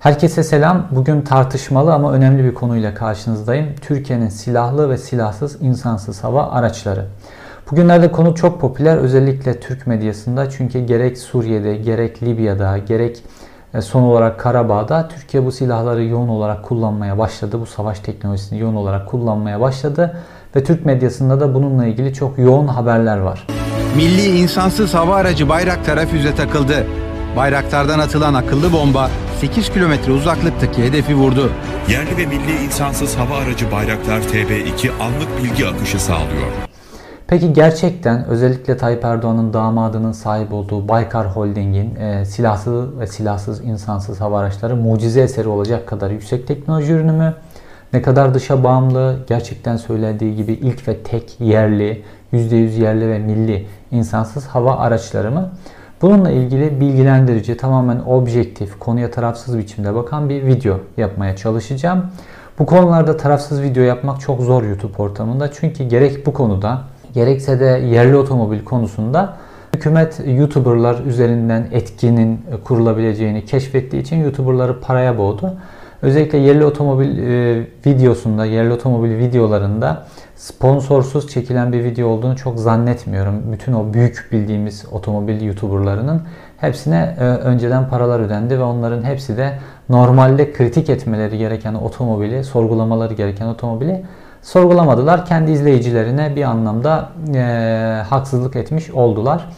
Herkese selam. Bugün tartışmalı ama önemli bir konuyla karşınızdayım. Türkiye'nin silahlı ve silahsız insansız hava araçları. Bugünlerde konu çok popüler özellikle Türk medyasında çünkü gerek Suriye'de gerek Libya'da gerek e, son olarak Karabağ'da Türkiye bu silahları yoğun olarak kullanmaya başladı. Bu savaş teknolojisini yoğun olarak kullanmaya başladı ve Türk medyasında da bununla ilgili çok yoğun haberler var. Milli insansız hava aracı Bayraktar'a füze takıldı. Bayraktar'dan atılan akıllı bomba 8 kilometre uzaklıktaki hedefi vurdu. Yerli ve milli insansız hava aracı Bayraktar TB2 anlık bilgi akışı sağlıyor. Peki gerçekten özellikle Tayyip Erdoğan'ın damadının sahip olduğu Baykar Holding'in e, silahsız ve silahsız insansız hava araçları mucize eseri olacak kadar yüksek teknoloji ürünü mü? Ne kadar dışa bağımlı, gerçekten söylediği gibi ilk ve tek yerli, %100 yerli ve milli insansız hava araçları mı? Bununla ilgili bilgilendirici, tamamen objektif, konuya tarafsız biçimde bakan bir video yapmaya çalışacağım. Bu konularda tarafsız video yapmak çok zor YouTube ortamında. Çünkü gerek bu konuda gerekse de yerli otomobil konusunda hükümet YouTuber'lar üzerinden etkinin kurulabileceğini keşfettiği için YouTuber'ları paraya boğdu. Özellikle yerli otomobil e, videosunda, yerli otomobil videolarında sponsorsuz çekilen bir video olduğunu çok zannetmiyorum. Bütün o büyük bildiğimiz otomobil YouTuber'larının hepsine e, önceden paralar ödendi ve onların hepsi de normalde kritik etmeleri gereken otomobili, sorgulamaları gereken otomobili sorgulamadılar. Kendi izleyicilerine bir anlamda e, haksızlık etmiş oldular.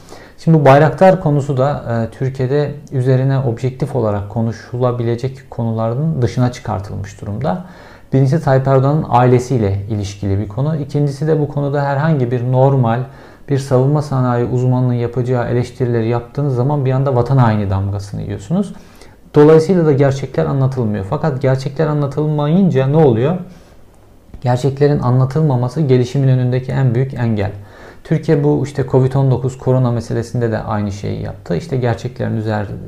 Şimdi bu bayraktar konusu da e, Türkiye'de üzerine objektif olarak konuşulabilecek konuların dışına çıkartılmış durumda. Birincisi Tayyip Erdoğan'ın ailesiyle ilişkili bir konu. İkincisi de bu konuda herhangi bir normal bir savunma sanayi uzmanının yapacağı eleştirileri yaptığınız zaman bir anda vatan haini damgasını yiyorsunuz. Dolayısıyla da gerçekler anlatılmıyor. Fakat gerçekler anlatılmayınca ne oluyor? Gerçeklerin anlatılmaması gelişimin önündeki en büyük engel. Türkiye bu işte Covid-19 korona meselesinde de aynı şeyi yaptı. İşte gerçeklerin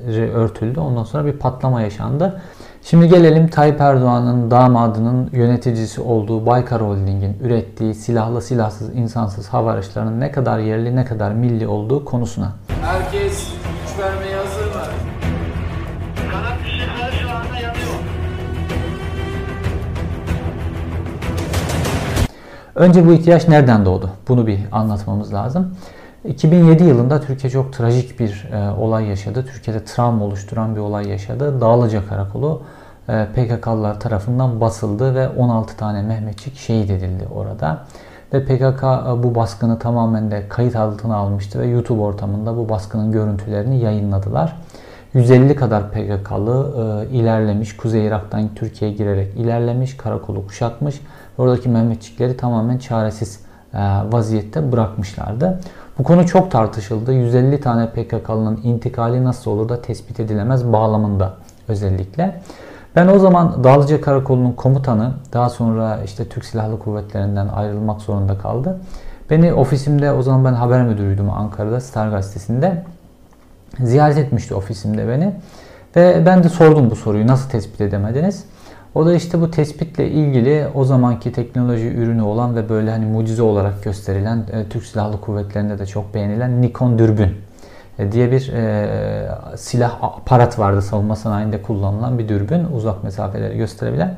üzeri örtüldü. Ondan sonra bir patlama yaşandı. Şimdi gelelim Tayyip Erdoğan'ın damadının yöneticisi olduğu Baykar Holding'in ürettiği silahlı silahsız insansız hava araçlarının ne kadar yerli ne kadar milli olduğu konusuna. Herkes güç vermeye Önce bu ihtiyaç nereden doğdu? Bunu bir anlatmamız lazım. 2007 yılında Türkiye çok trajik bir e, olay yaşadı. Türkiye'de travma oluşturan bir olay yaşadı. Dağlıca Karakolu e, PKK'lılar tarafından basıldı ve 16 tane Mehmetçik şehit edildi orada. Ve PKK e, bu baskını tamamen de kayıt altına almıştı ve YouTube ortamında bu baskının görüntülerini yayınladılar. 150 kadar PKK'lı e, ilerlemiş, Kuzey Irak'tan Türkiye'ye girerek ilerlemiş, karakolu kuşatmış. Oradaki Mehmetçikleri tamamen çaresiz e, vaziyette bırakmışlardı. Bu konu çok tartışıldı. 150 tane PKK'lının intikali nasıl olur da tespit edilemez bağlamında özellikle. Ben o zaman Dağlıca Karakolu'nun komutanı daha sonra işte Türk Silahlı Kuvvetleri'nden ayrılmak zorunda kaldı. Beni ofisimde o zaman ben haber müdürüydüm Ankara'da Star Gazetesi'nde. Ziyaret etmişti ofisimde beni. Ve ben de sordum bu soruyu nasıl tespit edemediniz? O da işte bu tespitle ilgili o zamanki teknoloji ürünü olan ve böyle hani mucize olarak gösterilen e, Türk Silahlı Kuvvetleri'nde de çok beğenilen Nikon dürbün e, diye bir e, silah aparat vardı savunma sanayinde kullanılan bir dürbün uzak mesafeleri gösterebilen.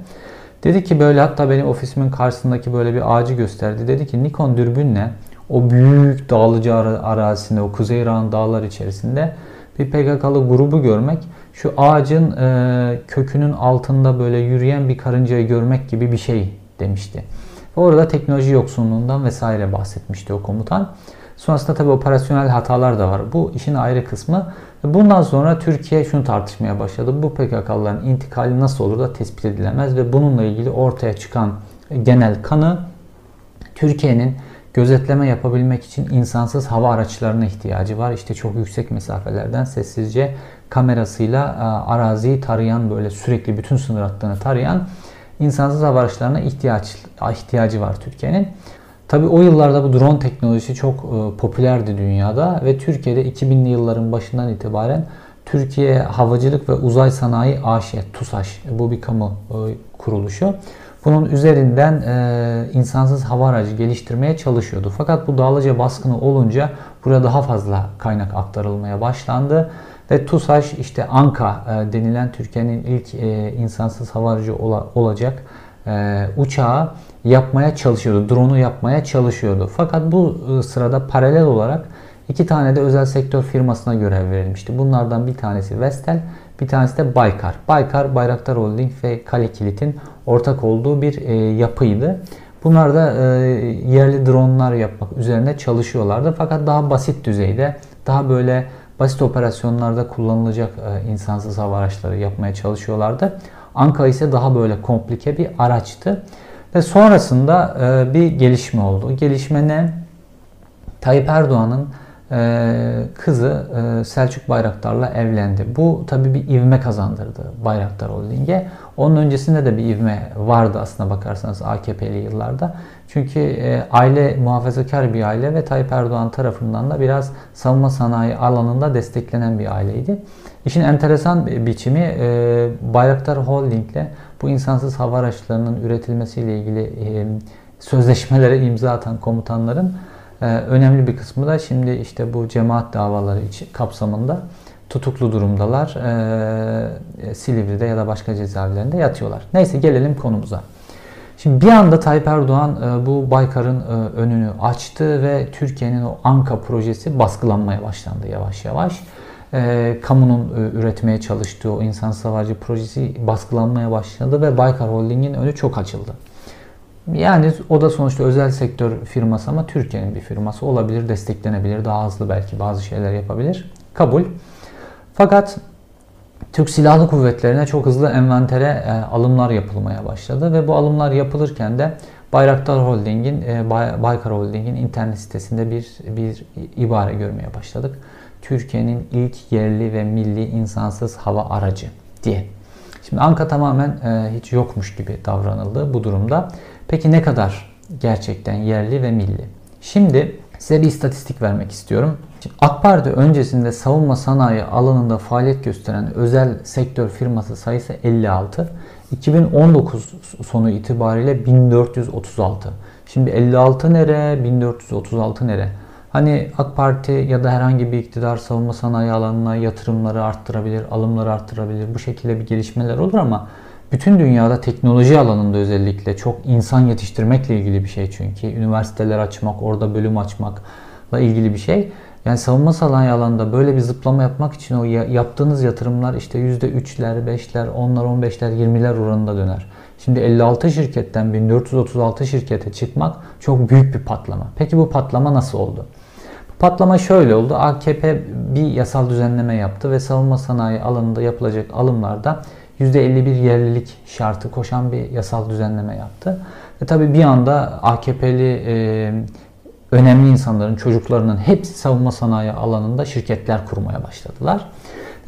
Dedi ki böyle hatta benim ofisimin karşısındaki böyle bir ağacı gösterdi. Dedi ki Nikon dürbünle o büyük dağlıcı arazisinde o Kuzey Irak'ın dağlar içerisinde bir PKK'lı grubu görmek şu ağacın e, kökünün altında böyle yürüyen bir karıncayı görmek gibi bir şey demişti. Orada teknoloji yoksunluğundan vesaire bahsetmişti o komutan. Sonrasında tabi operasyonel hatalar da var. Bu işin ayrı kısmı. Bundan sonra Türkiye şunu tartışmaya başladı. Bu PKK'lıların intikali nasıl olur da tespit edilemez ve bununla ilgili ortaya çıkan genel kanı Türkiye'nin gözetleme yapabilmek için insansız hava araçlarına ihtiyacı var. İşte çok yüksek mesafelerden sessizce kamerasıyla e, araziyi tarayan böyle sürekli bütün sınır hattını tarayan insansız hava araçlarına ihtiyaç ihtiyacı var Türkiye'nin. Tabi o yıllarda bu drone teknolojisi çok e, popülerdi dünyada ve Türkiye'de 2000'li yılların başından itibaren Türkiye Havacılık ve Uzay Sanayi AŞ, TUSAŞ bu bir kamu e, kuruluşu. Bunun üzerinden e, insansız hava aracı geliştirmeye çalışıyordu. Fakat bu dağlıca baskını olunca buraya daha fazla kaynak aktarılmaya başlandı. Ve TUSAŞ işte Anka e, denilen Türkiye'nin ilk e, insansız hava aracı ola, olacak e, uçağı yapmaya çalışıyordu. Drone'u yapmaya çalışıyordu. Fakat bu e, sırada paralel olarak iki tane de özel sektör firmasına görev verilmişti. Bunlardan bir tanesi Vestel, bir tanesi de Baykar. Baykar, Bayraktar Holding ve Kale Kilit'in ortak olduğu bir e, yapıydı. Bunlar da e, yerli dronlar yapmak üzerine çalışıyorlardı. Fakat daha basit düzeyde, daha böyle basit operasyonlarda kullanılacak e, insansız hava araçları yapmaya çalışıyorlardı. Anka ise daha böyle komplike bir araçtı. Ve sonrasında e, bir gelişme oldu. Gelişme ne? Tayyip Erdoğan'ın e, kızı Selçuk Bayraktar'la evlendi. Bu tabi bir ivme kazandırdı Bayraktar Holding'e. Onun öncesinde de bir ivme vardı aslına bakarsanız AKP'li yıllarda. Çünkü e, aile muhafazakar bir aile ve Tayyip Erdoğan tarafından da biraz savunma sanayi alanında desteklenen bir aileydi. İşin enteresan bir biçimi e, Bayraktar Holding'le bu insansız hava araçlarının üretilmesiyle ilgili e, sözleşmelere imza atan komutanların e, önemli bir kısmı da şimdi işte bu cemaat davaları kapsamında tutuklu durumdalar. E, Silivri'de ya da başka cezaevlerinde yatıyorlar. Neyse gelelim konumuza. Şimdi bir anda Tayyip Erdoğan e, bu Baykar'ın e, önünü açtı ve Türkiye'nin o Anka projesi baskılanmaya başlandı yavaş yavaş. E, kamunun üretmeye çalıştığı o insan savarcı projesi baskılanmaya başladı ve Baykar Holding'in önü çok açıldı. Yani o da sonuçta özel sektör firması ama Türkiye'nin bir firması olabilir, desteklenebilir, daha hızlı belki bazı şeyler yapabilir. Kabul. Fakat Türk Silahlı Kuvvetleri'ne çok hızlı envantere e, alımlar yapılmaya başladı ve bu alımlar yapılırken de Bayraktar Holding'in, e, Baykar Holding'in internet sitesinde bir bir ibare görmeye başladık. Türkiye'nin ilk yerli ve milli insansız hava aracı diye. Şimdi Anka tamamen e, hiç yokmuş gibi davranıldı bu durumda. Peki ne kadar gerçekten yerli ve milli? Şimdi size bir istatistik vermek istiyorum. Şimdi AK Parti öncesinde savunma sanayi alanında faaliyet gösteren özel sektör firması sayısı 56. 2019 sonu itibariyle 1436. Şimdi 56 nere, 1436 nere? Hani AK Parti ya da herhangi bir iktidar savunma sanayi alanına yatırımları arttırabilir, alımları arttırabilir. Bu şekilde bir gelişmeler olur ama bütün dünyada teknoloji alanında özellikle çok insan yetiştirmekle ilgili bir şey çünkü. Üniversiteler açmak, orada bölüm açmakla ilgili bir şey. Yani savunma sanayi alanında böyle bir zıplama yapmak için o yaptığınız yatırımlar işte %3'ler, 5'ler, 10'lar, 15'ler, 20'ler oranında döner. Şimdi 56 şirketten 1436 şirkete çıkmak çok büyük bir patlama. Peki bu patlama nasıl oldu? Patlama şöyle oldu. AKP bir yasal düzenleme yaptı ve savunma sanayi alanında yapılacak alımlarda %51 yerlilik şartı koşan bir yasal düzenleme yaptı. Ve tabii bir anda AKP'li e, önemli insanların, çocuklarının hepsi savunma sanayi alanında şirketler kurmaya başladılar.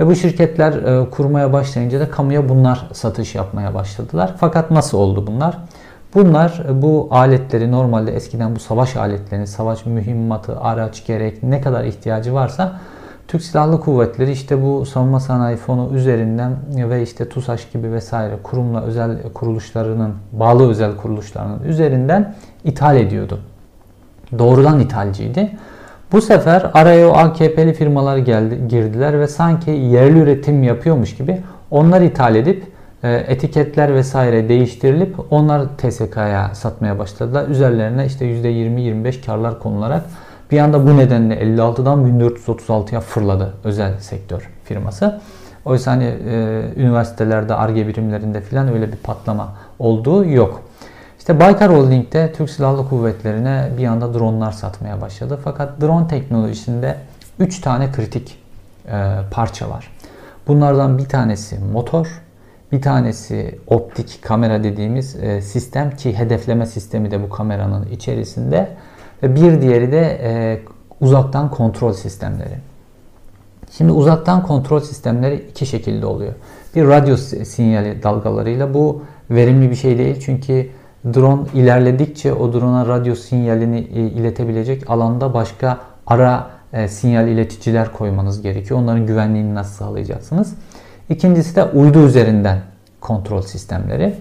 Ve bu şirketler e, kurmaya başlayınca da kamuya bunlar satış yapmaya başladılar. Fakat nasıl oldu bunlar? Bunlar e, bu aletleri normalde eskiden bu savaş aletlerini, savaş mühimmatı, araç gerek ne kadar ihtiyacı varsa Türk Silahlı Kuvvetleri işte bu savunma sanayi fonu üzerinden ve işte TUSAŞ gibi vesaire kurumla özel kuruluşlarının, bağlı özel kuruluşlarının üzerinden ithal ediyordu. Doğrudan ithalciydi. Bu sefer araya o AKP'li firmalar geldi, girdiler ve sanki yerli üretim yapıyormuş gibi onlar ithal edip e, etiketler vesaire değiştirilip onlar TSK'ya satmaya başladılar. Üzerlerine işte %20-25 karlar konularak bir anda bu nedenle 56'dan 1436'ya fırladı özel sektör firması. Oysa hani e, üniversitelerde, ARGE birimlerinde filan öyle bir patlama olduğu yok. İşte Baykar Holding'de Türk Silahlı Kuvvetleri'ne bir anda dronlar satmaya başladı. Fakat drone teknolojisinde 3 tane kritik e, parça var. Bunlardan bir tanesi motor, bir tanesi optik kamera dediğimiz e, sistem ki hedefleme sistemi de bu kameranın içerisinde. Ve bir diğeri de e, uzaktan kontrol sistemleri. Şimdi uzaktan kontrol sistemleri iki şekilde oluyor. Bir radyo sinyali dalgalarıyla bu verimli bir şey değil çünkü drone ilerledikçe o drone'a radyo sinyalini e, iletebilecek alanda başka ara e, sinyal ileticiler koymanız gerekiyor. Onların güvenliğini nasıl sağlayacaksınız? İkincisi de uydu üzerinden kontrol sistemleri.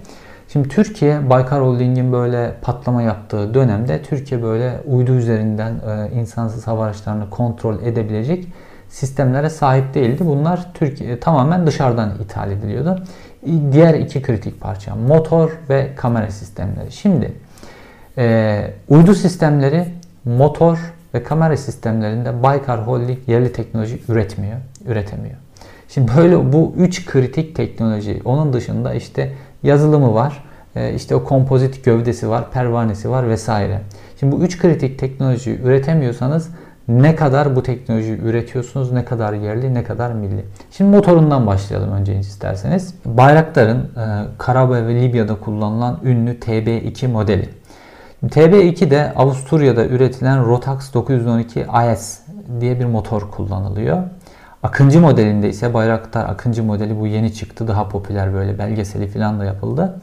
Şimdi Türkiye Baykar Holding'in böyle patlama yaptığı dönemde Türkiye böyle uydu üzerinden e, insansız hava araçlarını kontrol edebilecek sistemlere sahip değildi. Bunlar Türkiye tamamen dışarıdan ithal ediliyordu. Diğer iki kritik parça motor ve kamera sistemleri. Şimdi e, uydu sistemleri, motor ve kamera sistemlerinde Baykar Holding yerli teknoloji üretmiyor, üretemiyor. Şimdi böyle bu üç kritik teknoloji. Onun dışında işte yazılımı var, e, işte o kompozit gövdesi var, pervanesi var vesaire. Şimdi bu üç kritik teknolojiyi üretemiyorsanız ne kadar bu teknolojiyi üretiyorsunuz, ne kadar yerli, ne kadar milli. Şimdi motorundan başlayalım önce isterseniz. Bayraktar'ın e, Karabağ ve Libya'da kullanılan ünlü TB2 modeli. TB2 de Avusturya'da üretilen Rotax 912 AS diye bir motor kullanılıyor. Akıncı modelinde ise Bayraktar Akıncı modeli bu yeni çıktı. Daha popüler böyle belgeseli falan da yapıldı.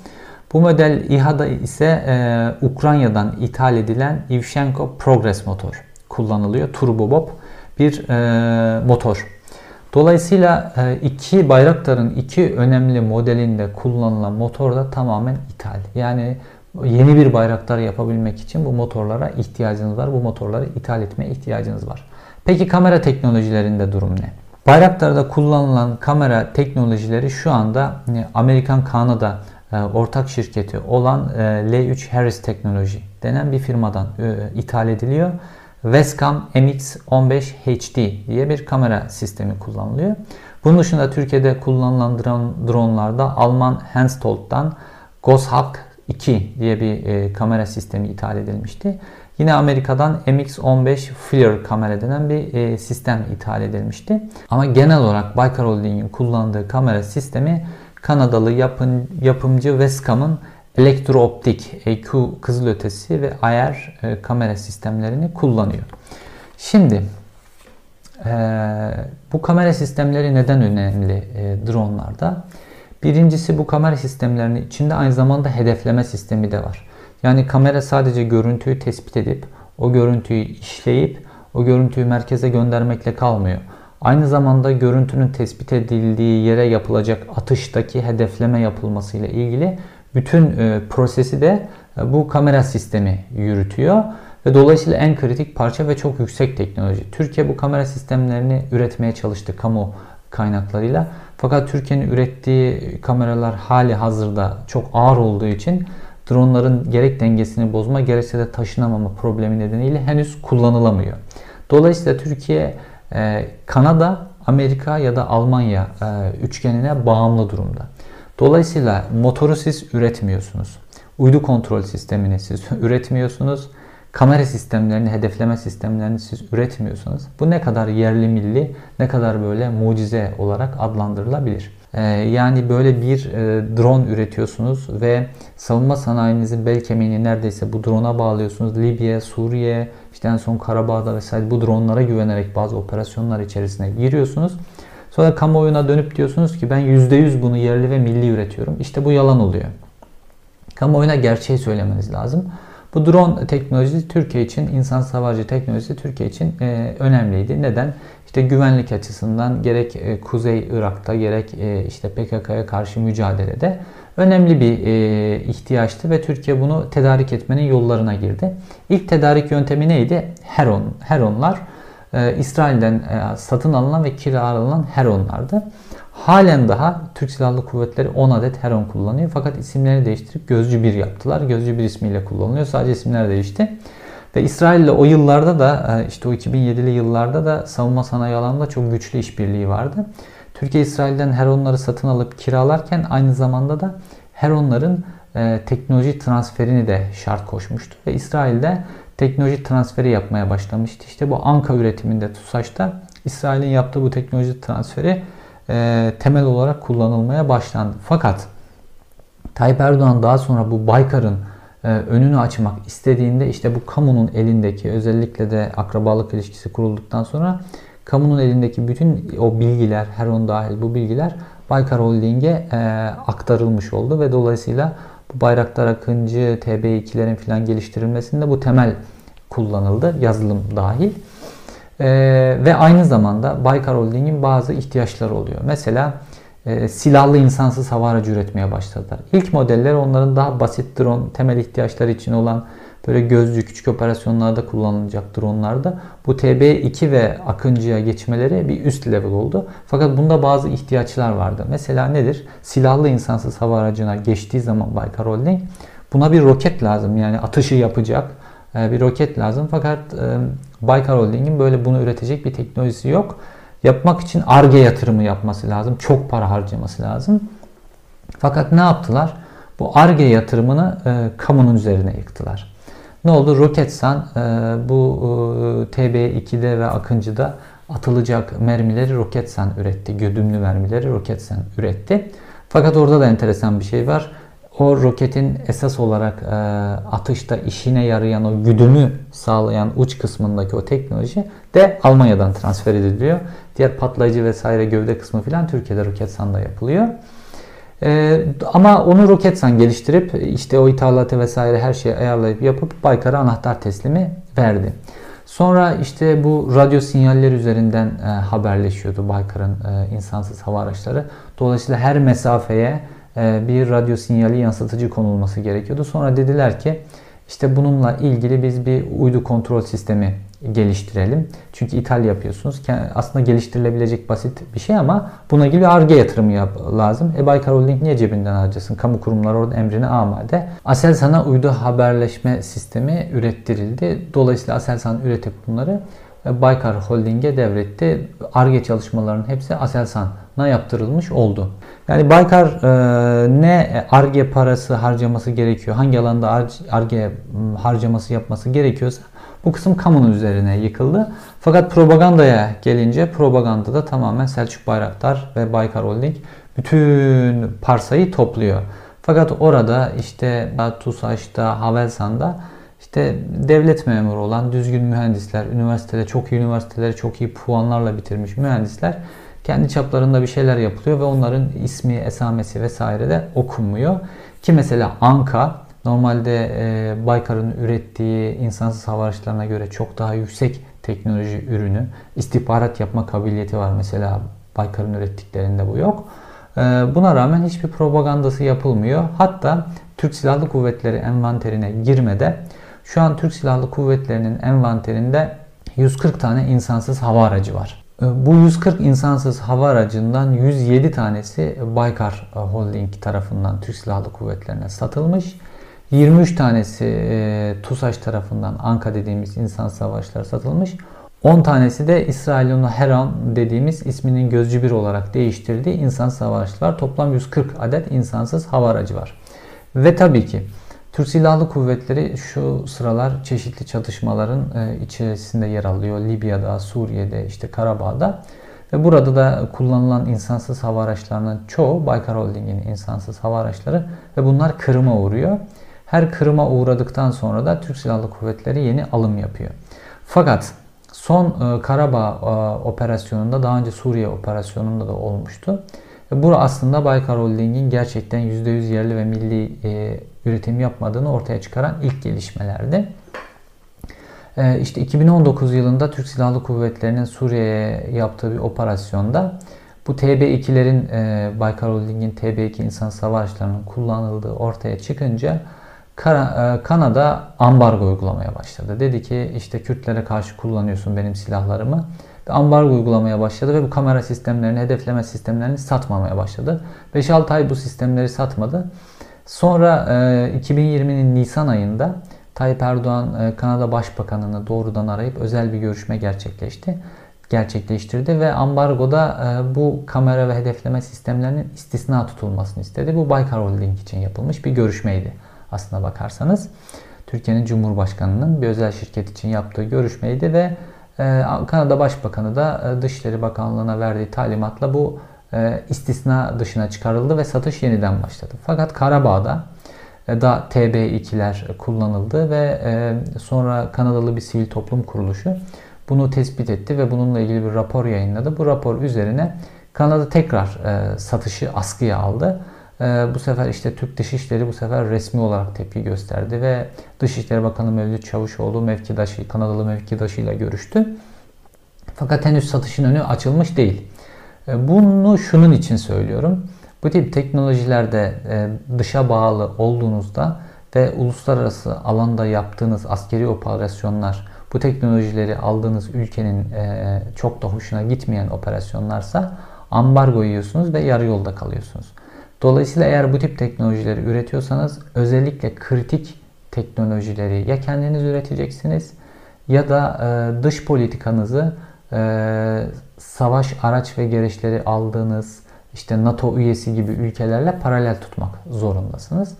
Bu model İHA'da ise e, Ukrayna'dan ithal edilen Ivshenko Progress motor kullanılıyor. Turbobob bir e, motor. Dolayısıyla e, iki Bayraktar'ın iki önemli modelinde kullanılan motor da tamamen ithal. Yani yeni bir Bayraktar yapabilmek için bu motorlara ihtiyacınız var. Bu motorları ithal etmeye ihtiyacınız var. Peki kamera teknolojilerinde durum ne? Bayraktar'da kullanılan kamera teknolojileri şu anda e, Amerikan Kanada e, ortak şirketi olan e, L3 Harris Teknoloji denen bir firmadan ithal ediliyor. Westcam MX15 HD diye bir kamera sistemi kullanılıyor. Bunun dışında Türkiye'de kullanılan dronlarda Alman Hensoldt'tan Goshawk 2 diye bir kamera sistemi ithal edilmişti. Yine Amerika'dan MX-15 FLIR kamera denen bir e, sistem ithal edilmişti. Ama genel olarak Baykar Holding'in kullandığı kamera sistemi Kanadalı yapın, yapımcı Westcam'ın elektrooptik EQ kızılötesi ve IR e, kamera sistemlerini kullanıyor. Şimdi e, bu kamera sistemleri neden önemli e, dronlarda? Birincisi bu kamera sistemlerinin içinde aynı zamanda hedefleme sistemi de var. Yani kamera sadece görüntüyü tespit edip o görüntüyü işleyip o görüntüyü merkeze göndermekle kalmıyor. Aynı zamanda görüntünün tespit edildiği yere yapılacak atıştaki hedefleme yapılmasıyla ilgili bütün e, prosesi de e, bu kamera sistemi yürütüyor. Ve dolayısıyla en kritik parça ve çok yüksek teknoloji. Türkiye bu kamera sistemlerini üretmeye çalıştı kamu kaynaklarıyla. Fakat Türkiye'nin ürettiği kameralar hali hazırda çok ağır olduğu için dronların gerek dengesini bozma gerekse de taşınamama problemi nedeniyle henüz kullanılamıyor. Dolayısıyla Türkiye e, Kanada, Amerika ya da Almanya e, üçgenine bağımlı durumda. Dolayısıyla motoru siz üretmiyorsunuz. Uydu kontrol sistemini siz üretmiyorsunuz. Kamera sistemlerini, hedefleme sistemlerini siz üretmiyorsunuz. Bu ne kadar yerli milli, ne kadar böyle mucize olarak adlandırılabilir. Ee, yani böyle bir e, drone üretiyorsunuz ve savunma sanayinizin bel kemiğini neredeyse bu drone'a bağlıyorsunuz. Libya, Suriye, işte en son Karabağ'da vesaire bu drone'lara güvenerek bazı operasyonlar içerisine giriyorsunuz. Sonra kamuoyuna dönüp diyorsunuz ki ben %100 bunu yerli ve milli üretiyorum. İşte bu yalan oluyor. Kamuoyuna gerçeği söylemeniz lazım. Bu drone teknolojisi Türkiye için, insan savarcı teknolojisi Türkiye için e, önemliydi. Neden? İşte güvenlik açısından gerek e, Kuzey Irak'ta gerek e, işte PKK'ya karşı mücadelede önemli bir e, ihtiyaçtı ve Türkiye bunu tedarik etmenin yollarına girdi. İlk tedarik yöntemi neydi? Heron. Heronlar e, İsrail'den e, satın alınan ve kiralanan Heronlardı. Halen daha Türk Silahlı Kuvvetleri 10 adet Heron kullanıyor. Fakat isimlerini değiştirip Gözcü 1 yaptılar. Gözcü 1 ismiyle kullanılıyor. Sadece isimler değişti. Ve İsrail ile o yıllarda da e, işte o 2007'li yıllarda da savunma sanayi alanında çok güçlü işbirliği vardı. Türkiye İsrail'den Heronları satın alıp kiralarken aynı zamanda da Heronların e, teknoloji transferini de şart koşmuştu. Ve İsrail'de teknoloji transferi yapmaya başlamıştı. İşte bu Anka üretiminde TUSAŞ'ta İsrail'in yaptığı bu teknoloji transferi e, temel olarak kullanılmaya başlandı. Fakat Tayyip Erdoğan daha sonra bu Baykar'ın e, önünü açmak istediğinde işte bu kamunun elindeki özellikle de akrabalık ilişkisi kurulduktan sonra kamunun elindeki bütün o bilgiler, her on dahil bu bilgiler Baykar Holding'e e, aktarılmış oldu ve dolayısıyla bu Bayraktar Akıncı, TB2'lerin filan geliştirilmesinde bu temel kullanıldı, yazılım dahil. E, ve aynı zamanda Baykar Holding'in bazı ihtiyaçları oluyor. Mesela e, silahlı insansız hava aracı üretmeye başladılar. İlk modeller onların daha basit drone temel ihtiyaçları için olan böyle gözcü küçük operasyonlarda kullanılacak dronlarda bu TB2 ve Akıncı'ya geçmeleri bir üst level oldu. Fakat bunda bazı ihtiyaçlar vardı. Mesela nedir? Silahlı insansız hava aracına geçtiği zaman Baykar Holding buna bir roket lazım. Yani atışı yapacak e, bir roket lazım. Fakat e, Baykar Holding'in böyle bunu üretecek bir teknolojisi yok. Yapmak için ARGE yatırımı yapması lazım. Çok para harcaması lazım. Fakat ne yaptılar? Bu ARGE yatırımını e, kamunun üzerine yıktılar. Ne oldu? Roketsan e, bu e, TB2'de ve Akıncı'da atılacak mermileri Roketsan üretti. Gödümlü mermileri Roketsan üretti. Fakat orada da enteresan bir şey var. O roketin esas olarak e, atışta işine yarayan o güdümü sağlayan uç kısmındaki o teknoloji de Almanya'dan transfer ediliyor. Diğer patlayıcı vesaire gövde kısmı filan Türkiye'de Roketsan'da yapılıyor. Ee, ama onu Roketsan geliştirip işte o ithalatı vesaire her şeyi ayarlayıp yapıp Baykar'a anahtar teslimi verdi. Sonra işte bu radyo sinyaller üzerinden e, haberleşiyordu Baykar'ın e, insansız hava araçları. Dolayısıyla her mesafeye e, bir radyo sinyali yansıtıcı konulması gerekiyordu. Sonra dediler ki işte bununla ilgili biz bir uydu kontrol sistemi geliştirelim. Çünkü ithal yapıyorsunuz. Aslında geliştirilebilecek basit bir şey ama buna ilgili ARGE yatırımı yap lazım. E Baykar Holding niye cebinden harcasın? Kamu kurumları orada emrine amade. Aselsan'a uydu haberleşme sistemi ürettirildi. Dolayısıyla Aselsan üretip bunları Baykar Holding'e devretti. ARGE çalışmalarının hepsi Aselsan'a yaptırılmış oldu. Yani Baykar e, ne ARGE parası harcaması gerekiyor, hangi alanda ARGE harcaması yapması gerekiyorsa bu kısım kamunun üzerine yıkıldı. Fakat propagandaya gelince propagandada tamamen Selçuk Bayraktar ve Baykar Holding bütün parsayı topluyor. Fakat orada işte TUSAŞ'ta, Havelsan'da işte devlet memuru olan düzgün mühendisler, üniversitede çok iyi üniversiteleri çok iyi puanlarla bitirmiş mühendisler kendi çaplarında bir şeyler yapılıyor ve onların ismi, esamesi vesaire de okunmuyor. Ki mesela Anka Normalde e, Baykar'ın ürettiği insansız hava araçlarına göre çok daha yüksek teknoloji ürünü. istihbarat yapma kabiliyeti var mesela Baykar'ın ürettiklerinde bu yok. E, buna rağmen hiçbir propagandası yapılmıyor. Hatta Türk Silahlı Kuvvetleri envanterine girmede şu an Türk Silahlı Kuvvetleri'nin envanterinde 140 tane insansız hava aracı var. E, bu 140 insansız hava aracından 107 tanesi Baykar Holding tarafından Türk Silahlı Kuvvetleri'ne satılmış. 23 tanesi e, TUSAŞ tarafından Anka dediğimiz insan savaşlar satılmış. 10 tanesi de İsrail'in Heram dediğimiz isminin gözcü bir olarak değiştirdiği insan savaşçılar. Toplam 140 adet insansız hava aracı var. Ve tabii ki Türk Silahlı Kuvvetleri şu sıralar çeşitli çatışmaların e, içerisinde yer alıyor. Libya'da, Suriye'de, işte Karabağ'da. Ve burada da kullanılan insansız hava araçlarının çoğu Baykar Holding'in insansız hava araçları ve bunlar kırıma uğruyor. Her kırıma uğradıktan sonra da Türk Silahlı Kuvvetleri yeni alım yapıyor. Fakat son e, Karabağ e, operasyonunda daha önce Suriye operasyonunda da olmuştu. Bu aslında Baykar Holding'in gerçekten %100 yerli ve milli e, üretim yapmadığını ortaya çıkaran ilk gelişmelerdi. E, işte 2019 yılında Türk Silahlı Kuvvetleri'nin Suriye'ye yaptığı bir operasyonda bu TB2'lerin e, Baykar Holding'in TB2 insan savaşlarının kullanıldığı ortaya çıkınca e, Kanada ambargo uygulamaya başladı. Dedi ki işte Kürtlere karşı kullanıyorsun benim silahlarımı. Ambargo uygulamaya başladı ve bu kamera sistemlerini, hedefleme sistemlerini satmamaya başladı. 5-6 ay bu sistemleri satmadı. Sonra 2020'nin e, Nisan ayında Tayyip Erdoğan e, Kanada Başbakanını doğrudan arayıp özel bir görüşme gerçekleşti gerçekleştirdi ve ambargoda bu kamera ve hedefleme sistemlerinin istisna tutulmasını istedi. Bu Baykar Holding için yapılmış bir görüşmeydi aslına bakarsanız. Türkiye'nin Cumhurbaşkanı'nın bir özel şirket için yaptığı görüşmeydi ve e, Kanada Başbakanı da e, Dışişleri Bakanlığı'na verdiği talimatla bu e, istisna dışına çıkarıldı ve satış yeniden başladı. Fakat Karabağ'da da TB2'ler kullanıldı ve sonra Kanadalı bir sivil toplum kuruluşu bunu tespit etti ve bununla ilgili bir rapor yayınladı. Bu rapor üzerine Kanada tekrar satışı askıya aldı ee, bu sefer işte Türk Dışişleri bu sefer resmi olarak tepki gösterdi ve Dışişleri Bakanı Mevlüt Çavuşoğlu mevkidaşı, Kanadalı mevkidaşıyla görüştü. Fakat henüz satışın önü açılmış değil. Ee, bunu şunun için söylüyorum. Bu tip teknolojilerde e, dışa bağlı olduğunuzda ve uluslararası alanda yaptığınız askeri operasyonlar bu teknolojileri aldığınız ülkenin e, çok da hoşuna gitmeyen operasyonlarsa ambargo yiyorsunuz ve yarı yolda kalıyorsunuz. Dolayısıyla eğer bu tip teknolojileri üretiyorsanız özellikle kritik teknolojileri ya kendiniz üreteceksiniz ya da e, dış politikanızı e, savaş araç ve gereçleri aldığınız işte NATO üyesi gibi ülkelerle paralel tutmak zorundasınız.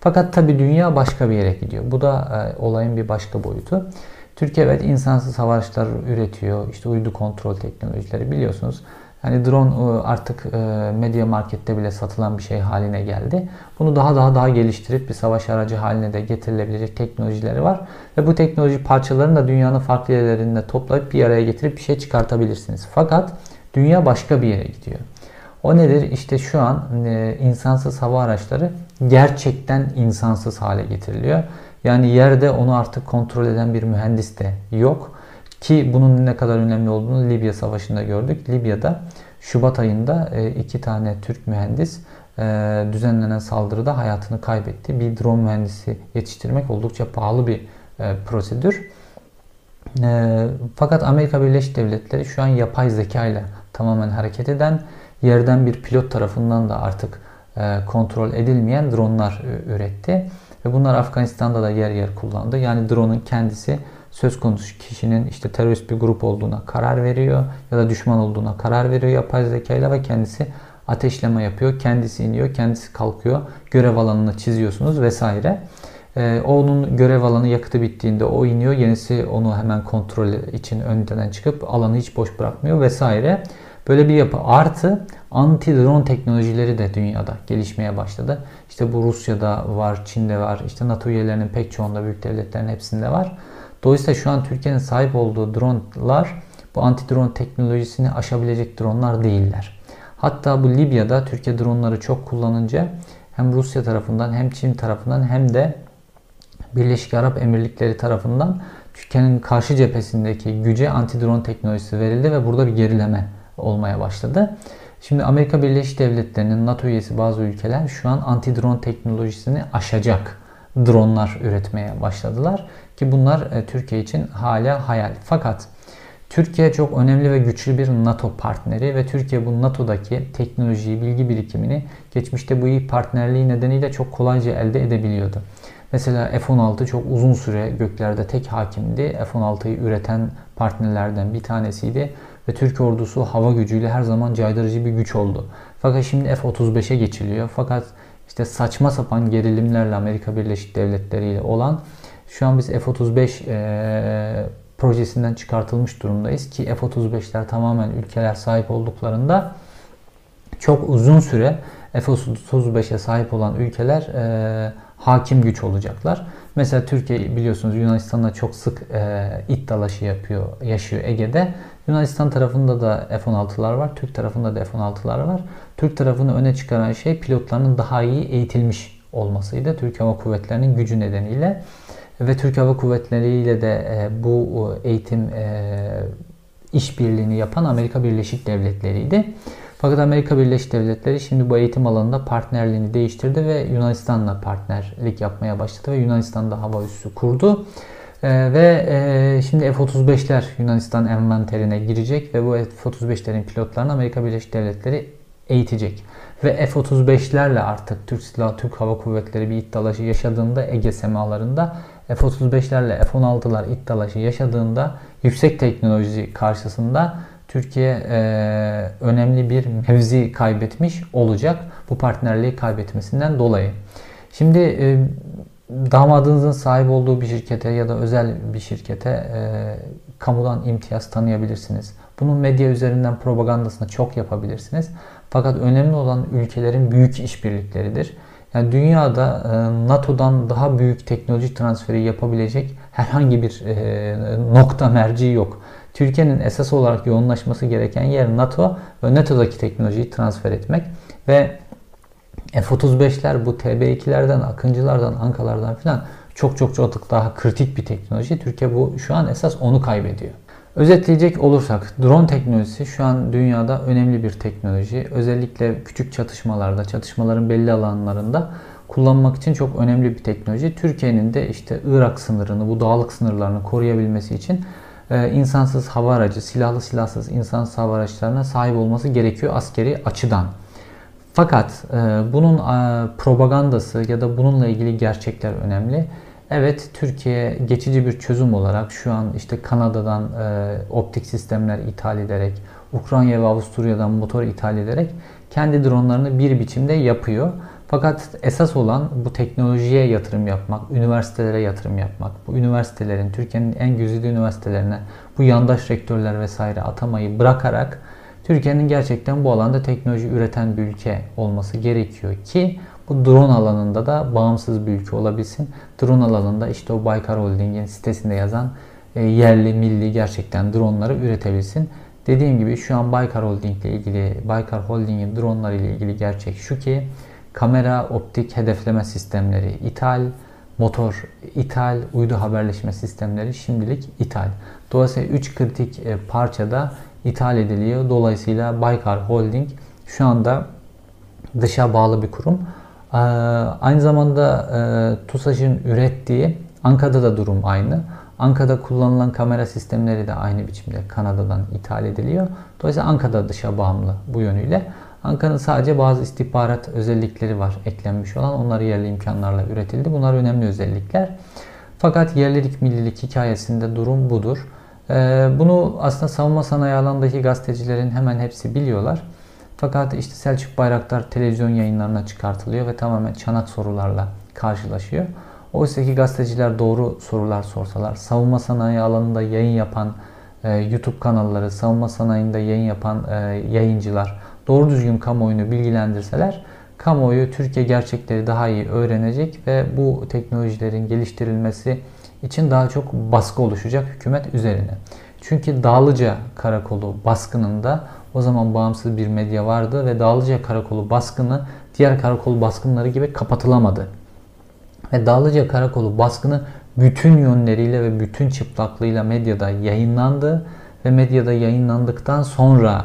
Fakat tabi dünya başka bir yere gidiyor. Bu da e, olayın bir başka boyutu. Türkiye evet insansız hava araçları üretiyor. İşte uydu kontrol teknolojileri biliyorsunuz. Yani drone e, artık e, medya markette bile satılan bir şey haline geldi. Bunu daha daha daha geliştirip bir savaş aracı haline de getirilebilecek teknolojileri var. Ve bu teknoloji parçalarını da dünyanın farklı yerlerinde toplayıp bir araya getirip bir şey çıkartabilirsiniz. Fakat dünya başka bir yere gidiyor. O nedir? İşte şu an e, insansız hava araçları gerçekten insansız hale getiriliyor. Yani yerde onu artık kontrol eden bir mühendis de yok. Ki bunun ne kadar önemli olduğunu Libya Savaşı'nda gördük. Libya'da Şubat ayında e, iki tane Türk mühendis e, düzenlenen saldırıda hayatını kaybetti. Bir drone mühendisi yetiştirmek oldukça pahalı bir e, prosedür. Fakat Amerika Birleşik Devletleri şu an yapay zeka ile tamamen hareket eden, yerden bir pilot tarafından da artık kontrol edilmeyen dronlar üretti. Ve bunlar Afganistan'da da yer yer kullandı. Yani drone'un kendisi söz konusu kişinin işte terörist bir grup olduğuna karar veriyor ya da düşman olduğuna karar veriyor yapay zekayla ve kendisi ateşleme yapıyor. Kendisi iniyor, kendisi kalkıyor. Görev alanını çiziyorsunuz vesaire. Ee, onun görev alanı yakıtı bittiğinde o iniyor. Yenisi onu hemen kontrol için önden çıkıp alanı hiç boş bırakmıyor vesaire. Böyle bir yapı. Artı anti-drone teknolojileri de dünyada gelişmeye başladı. İşte bu Rusya'da var, Çin'de var, işte NATO üyelerinin pek çoğunda büyük devletlerin hepsinde var. Dolayısıyla şu an Türkiye'nin sahip olduğu dronlar bu anti-drone teknolojisini aşabilecek dronlar değiller. Hatta bu Libya'da Türkiye dronları çok kullanınca hem Rusya tarafından hem Çin tarafından hem de Birleşik Arap Emirlikleri tarafından Türkiye'nin karşı cephesindeki güce anti-drone teknolojisi verildi ve burada bir gerileme olmaya başladı. Şimdi Amerika Birleşik Devletleri'nin NATO üyesi bazı ülkeler şu an anti-drone teknolojisini aşacak dronlar üretmeye başladılar. Ki bunlar e, Türkiye için hala hayal. Fakat Türkiye çok önemli ve güçlü bir NATO partneri ve Türkiye bu NATO'daki teknolojiyi, bilgi birikimini geçmişte bu iyi partnerliği nedeniyle çok kolayca elde edebiliyordu. Mesela F-16 çok uzun süre göklerde tek hakimdi. F-16'yı üreten partnerlerden bir tanesiydi ve Türk ordusu hava gücüyle her zaman caydırıcı bir güç oldu. Fakat şimdi F-35'e geçiliyor. Fakat işte saçma sapan gerilimlerle Amerika Birleşik Devletleri ile olan şu an biz F-35 e, projesinden çıkartılmış durumdayız ki F-35'ler tamamen ülkeler sahip olduklarında çok uzun süre F-35'e sahip olan ülkeler e, hakim güç olacaklar. Mesela Türkiye biliyorsunuz Yunanistan'la çok sık e, it dalaşı yapıyor, yaşıyor Ege'de. Yunanistan tarafında da F-16'lar var, Türk tarafında da F-16'lar var. Türk tarafını öne çıkaran şey pilotlarının daha iyi eğitilmiş olmasıydı. Türk Hava Kuvvetleri'nin gücü nedeniyle ve Türk Hava Kuvvetleri ile de e, bu eğitim e, işbirliğini yapan Amerika Birleşik Devletleri'ydi. Fakat Amerika Birleşik Devletleri şimdi bu eğitim alanında partnerliğini değiştirdi ve Yunanistan'la partnerlik yapmaya başladı ve Yunanistan'da hava üssü kurdu. Ee, ve e, şimdi F-35'ler Yunanistan envanterine girecek ve bu F-35'lerin pilotlarını Amerika Birleşik Devletleri eğitecek. Ve F-35'lerle artık Türk Silahlı Türk Hava Kuvvetleri bir iddialaşı yaşadığında Ege semalarında F-35'lerle F-16'lar iddialaşı yaşadığında yüksek teknoloji karşısında Türkiye e, önemli bir mevzi kaybetmiş olacak bu partnerliği kaybetmesinden dolayı. Şimdi e, damadınızın sahip olduğu bir şirkete ya da özel bir şirkete e, kamudan imtiyaz tanıyabilirsiniz. Bunun medya üzerinden propagandasını çok yapabilirsiniz. Fakat önemli olan ülkelerin büyük işbirlikleridir. Yani dünyada e, NATO'dan daha büyük teknoloji transferi yapabilecek herhangi bir e, nokta merci yok. Türkiye'nin esas olarak yoğunlaşması gereken yer NATO ve NATO'daki teknolojiyi transfer etmek ve F-35'ler bu TB2'lerden, Akıncılardan, Ankalardan filan çok çok çok daha kritik bir teknoloji. Türkiye bu şu an esas onu kaybediyor. Özetleyecek olursak drone teknolojisi şu an dünyada önemli bir teknoloji. Özellikle küçük çatışmalarda, çatışmaların belli alanlarında kullanmak için çok önemli bir teknoloji. Türkiye'nin de işte Irak sınırını, bu dağlık sınırlarını koruyabilmesi için e, insansız hava aracı, silahlı silahsız insansız hava araçlarına sahip olması gerekiyor askeri açıdan. Fakat e, bunun e, propagandası ya da bununla ilgili gerçekler önemli. Evet Türkiye geçici bir çözüm olarak şu an işte Kanada'dan e, optik sistemler ithal ederek, Ukrayna ve Avusturya'dan motor ithal ederek kendi dronlarını bir biçimde yapıyor. Fakat esas olan bu teknolojiye yatırım yapmak, üniversitelere yatırım yapmak, bu üniversitelerin, Türkiye'nin en güzide üniversitelerine bu yandaş rektörler vesaire atamayı bırakarak Türkiye'nin gerçekten bu alanda teknoloji üreten bir ülke olması gerekiyor ki bu drone alanında da bağımsız bir ülke olabilsin. Drone alanında işte o Baykar Holding'in sitesinde yazan e, yerli, milli gerçekten dronları üretebilsin. Dediğim gibi şu an Baykar Holding ile ilgili, Baykar Holding'in dronları ile ilgili gerçek şu ki kamera, optik hedefleme sistemleri ithal, motor ithal, uydu haberleşme sistemleri şimdilik ithal. Dolayısıyla 3 kritik e, parçada ithal ediliyor. Dolayısıyla Baykar Holding şu anda dışa bağlı bir kurum. Ee, aynı zamanda e, TUSAŞ'ın ürettiği Ankara'da da durum aynı. Ankara'da kullanılan kamera sistemleri de aynı biçimde Kanada'dan ithal ediliyor. Dolayısıyla Ankara dışa bağımlı bu yönüyle. Ankara'nın sadece bazı istihbarat özellikleri var eklenmiş olan. Onlar yerli imkanlarla üretildi. Bunlar önemli özellikler. Fakat yerlilik millilik hikayesinde durum budur. Ee, bunu aslında savunma sanayi alanındaki gazetecilerin hemen hepsi biliyorlar. Fakat işte Selçuk Bayraktar televizyon yayınlarına çıkartılıyor ve tamamen çanak sorularla karşılaşıyor. Oysa ki gazeteciler doğru sorular sorsalar, savunma sanayi alanında yayın yapan e, YouTube kanalları, savunma sanayinde yayın yapan e, yayıncılar doğru düzgün kamuoyunu bilgilendirseler, kamuoyu Türkiye gerçekleri daha iyi öğrenecek ve bu teknolojilerin geliştirilmesi için daha çok baskı oluşacak hükümet üzerine. Çünkü Dağlıca Karakolu baskınında o zaman bağımsız bir medya vardı ve Dağlıca Karakolu baskını diğer karakol baskınları gibi kapatılamadı. Ve Dağlıca Karakolu baskını bütün yönleriyle ve bütün çıplaklığıyla medyada yayınlandı ve medyada yayınlandıktan sonra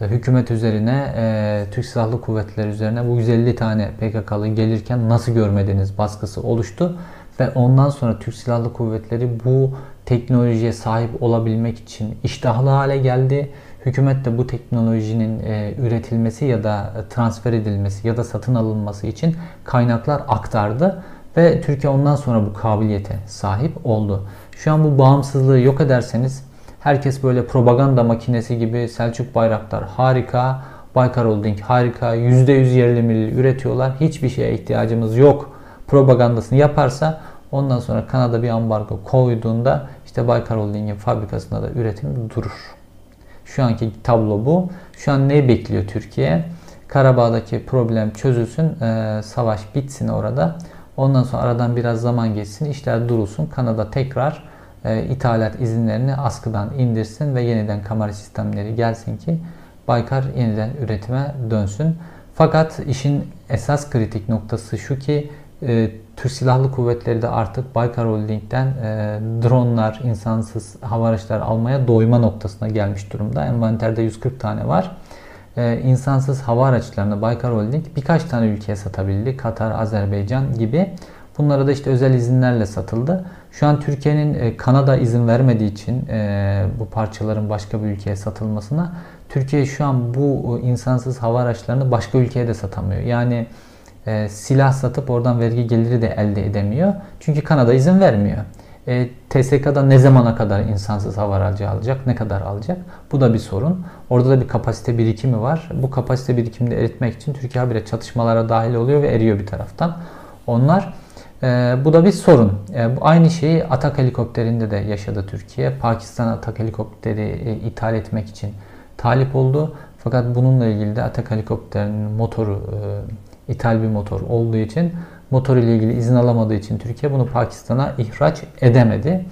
e, hükümet üzerine, e, Türk Silahlı Kuvvetleri üzerine bu 150 tane PKK'lı gelirken nasıl görmediniz baskısı oluştu. Ve ondan sonra Türk Silahlı Kuvvetleri bu teknolojiye sahip olabilmek için iştahlı hale geldi. Hükümet de bu teknolojinin e, üretilmesi ya da transfer edilmesi ya da satın alınması için kaynaklar aktardı ve Türkiye ondan sonra bu kabiliyete sahip oldu. Şu an bu bağımsızlığı yok ederseniz herkes böyle propaganda makinesi gibi Selçuk Bayraktar harika, Baykar Holding harika, %100 yerli milli üretiyorlar. Hiçbir şeye ihtiyacımız yok propagandasını yaparsa ondan sonra Kanada bir ambargo koyduğunda işte Baykar Holding'in fabrikasında da üretim durur. Şu anki tablo bu. Şu an ne bekliyor Türkiye? Karabağ'daki problem çözülsün, e, savaş bitsin orada. Ondan sonra aradan biraz zaman geçsin, işler durulsun. Kanada tekrar e, ithalat izinlerini askıdan indirsin ve yeniden kamera sistemleri gelsin ki Baykar yeniden üretime dönsün. Fakat işin esas kritik noktası şu ki e, Türk Silahlı Kuvvetleri de artık Baykar Holding'den e, dronlar, insansız hava araçları almaya doyma noktasına gelmiş durumda. Envanterde 140 tane var. E, insansız hava araçlarını Baykar Holding birkaç tane ülkeye satabildi. Katar, Azerbaycan gibi. Bunlara da işte özel izinlerle satıldı. Şu an Türkiye'nin e, Kanada izin vermediği için e, bu parçaların başka bir ülkeye satılmasına Türkiye şu an bu e, insansız hava araçlarını başka ülkeye de satamıyor. Yani e, silah satıp oradan vergi geliri de elde edemiyor. Çünkü Kanada izin vermiyor. E, TSK'da ne zamana kadar insansız hava aracı alacak, ne kadar alacak? Bu da bir sorun. Orada da bir kapasite birikimi var. Bu kapasite birikimini eritmek için Türkiye habire çatışmalara dahil oluyor ve eriyor bir taraftan. Onlar e, bu da bir sorun. E, aynı şeyi Atak helikopterinde de yaşadı Türkiye. Pakistan Atak helikopteri e, ithal etmek için talip oldu. Fakat bununla ilgili de Atak helikopterinin motoru e, ithal bir motor olduğu için motor ile ilgili izin alamadığı için Türkiye bunu Pakistan'a ihraç edemedi.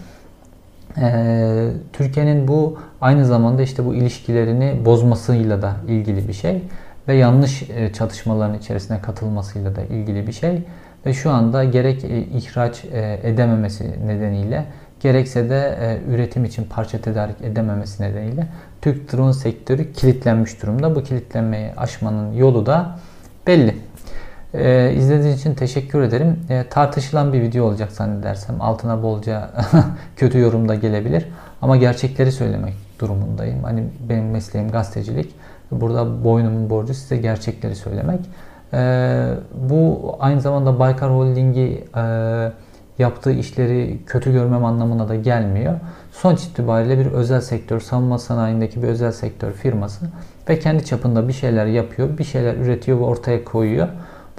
Ee, Türkiye'nin bu aynı zamanda işte bu ilişkilerini bozmasıyla da ilgili bir şey ve yanlış e, çatışmaların içerisine katılmasıyla da ilgili bir şey ve şu anda gerek e, ihraç e, edememesi nedeniyle gerekse de üretim için parça tedarik edememesi nedeniyle Türk drone sektörü kilitlenmiş durumda. Bu kilitlenmeyi aşmanın yolu da belli. Ee, izlediğiniz için teşekkür ederim. Ee, tartışılan bir video olacak zannedersem. Altına bolca kötü yorum da gelebilir. Ama gerçekleri söylemek durumundayım. Hani benim mesleğim gazetecilik. Burada boynumun borcu size gerçekleri söylemek. Ee, bu aynı zamanda Baykar Holding'i e, yaptığı işleri kötü görmem anlamına da gelmiyor. Sonuç itibariyle bir özel sektör, savunma sanayindeki bir özel sektör firması ve kendi çapında bir şeyler yapıyor, bir şeyler üretiyor ve ortaya koyuyor.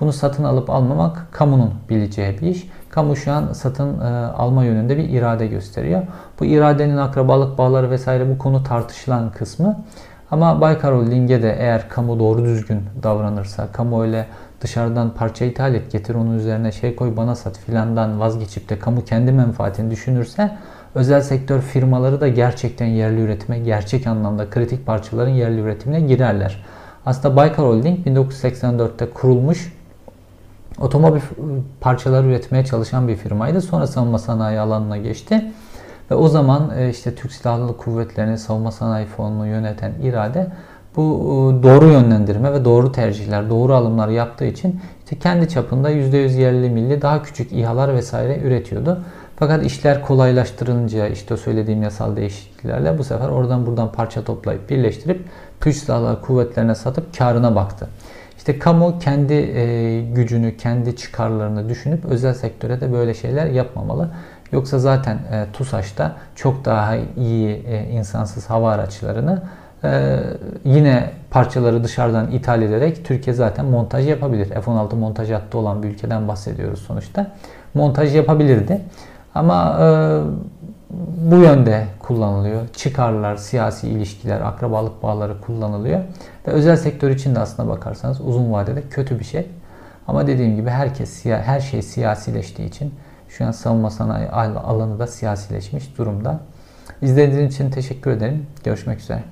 Bunu satın alıp almamak kamunun bileceği bir iş. Kamu şu an satın e, alma yönünde bir irade gösteriyor. Bu iradenin akrabalık bağları vesaire bu konu tartışılan kısmı. Ama Baykar Holding'e de eğer kamu doğru düzgün davranırsa, kamu öyle dışarıdan parça ithal et getir onun üzerine şey koy bana sat filandan vazgeçip de kamu kendi menfaatini düşünürse özel sektör firmaları da gerçekten yerli üretime, gerçek anlamda kritik parçaların yerli üretimine girerler. Aslında Baykar Holding 1984'te kurulmuş otomobil parçaları üretmeye çalışan bir firmaydı. Sonra savunma sanayi alanına geçti. Ve o zaman e, işte Türk Silahlı Kuvvetleri'nin savunma sanayi fonunu yöneten irade bu e, doğru yönlendirme ve doğru tercihler, doğru alımlar yaptığı için işte kendi çapında %100 yerli milli daha küçük İHA'lar vesaire üretiyordu. Fakat işler kolaylaştırılınca işte söylediğim yasal değişikliklerle bu sefer oradan buradan parça toplayıp birleştirip Türk Silahlı Kuvvetlerine satıp karına baktı. İşte kamu kendi e, gücünü, kendi çıkarlarını düşünüp özel sektöre de böyle şeyler yapmamalı. Yoksa zaten e, TUSAŞ'ta çok daha iyi e, insansız hava araçlarını e, yine parçaları dışarıdan ithal ederek Türkiye zaten montaj yapabilir. F-16 montaj hattı olan bir ülkeden bahsediyoruz sonuçta. Montaj yapabilirdi. Ama e, bu yönde kullanılıyor. Çıkarlar, siyasi ilişkiler, akrabalık bağları kullanılıyor. Ve özel sektör için de aslına bakarsanız uzun vadede kötü bir şey. Ama dediğim gibi herkes her şey siyasileştiği için şu an savunma sanayi alanı da siyasileşmiş durumda. İzlediğiniz için teşekkür ederim. Görüşmek üzere.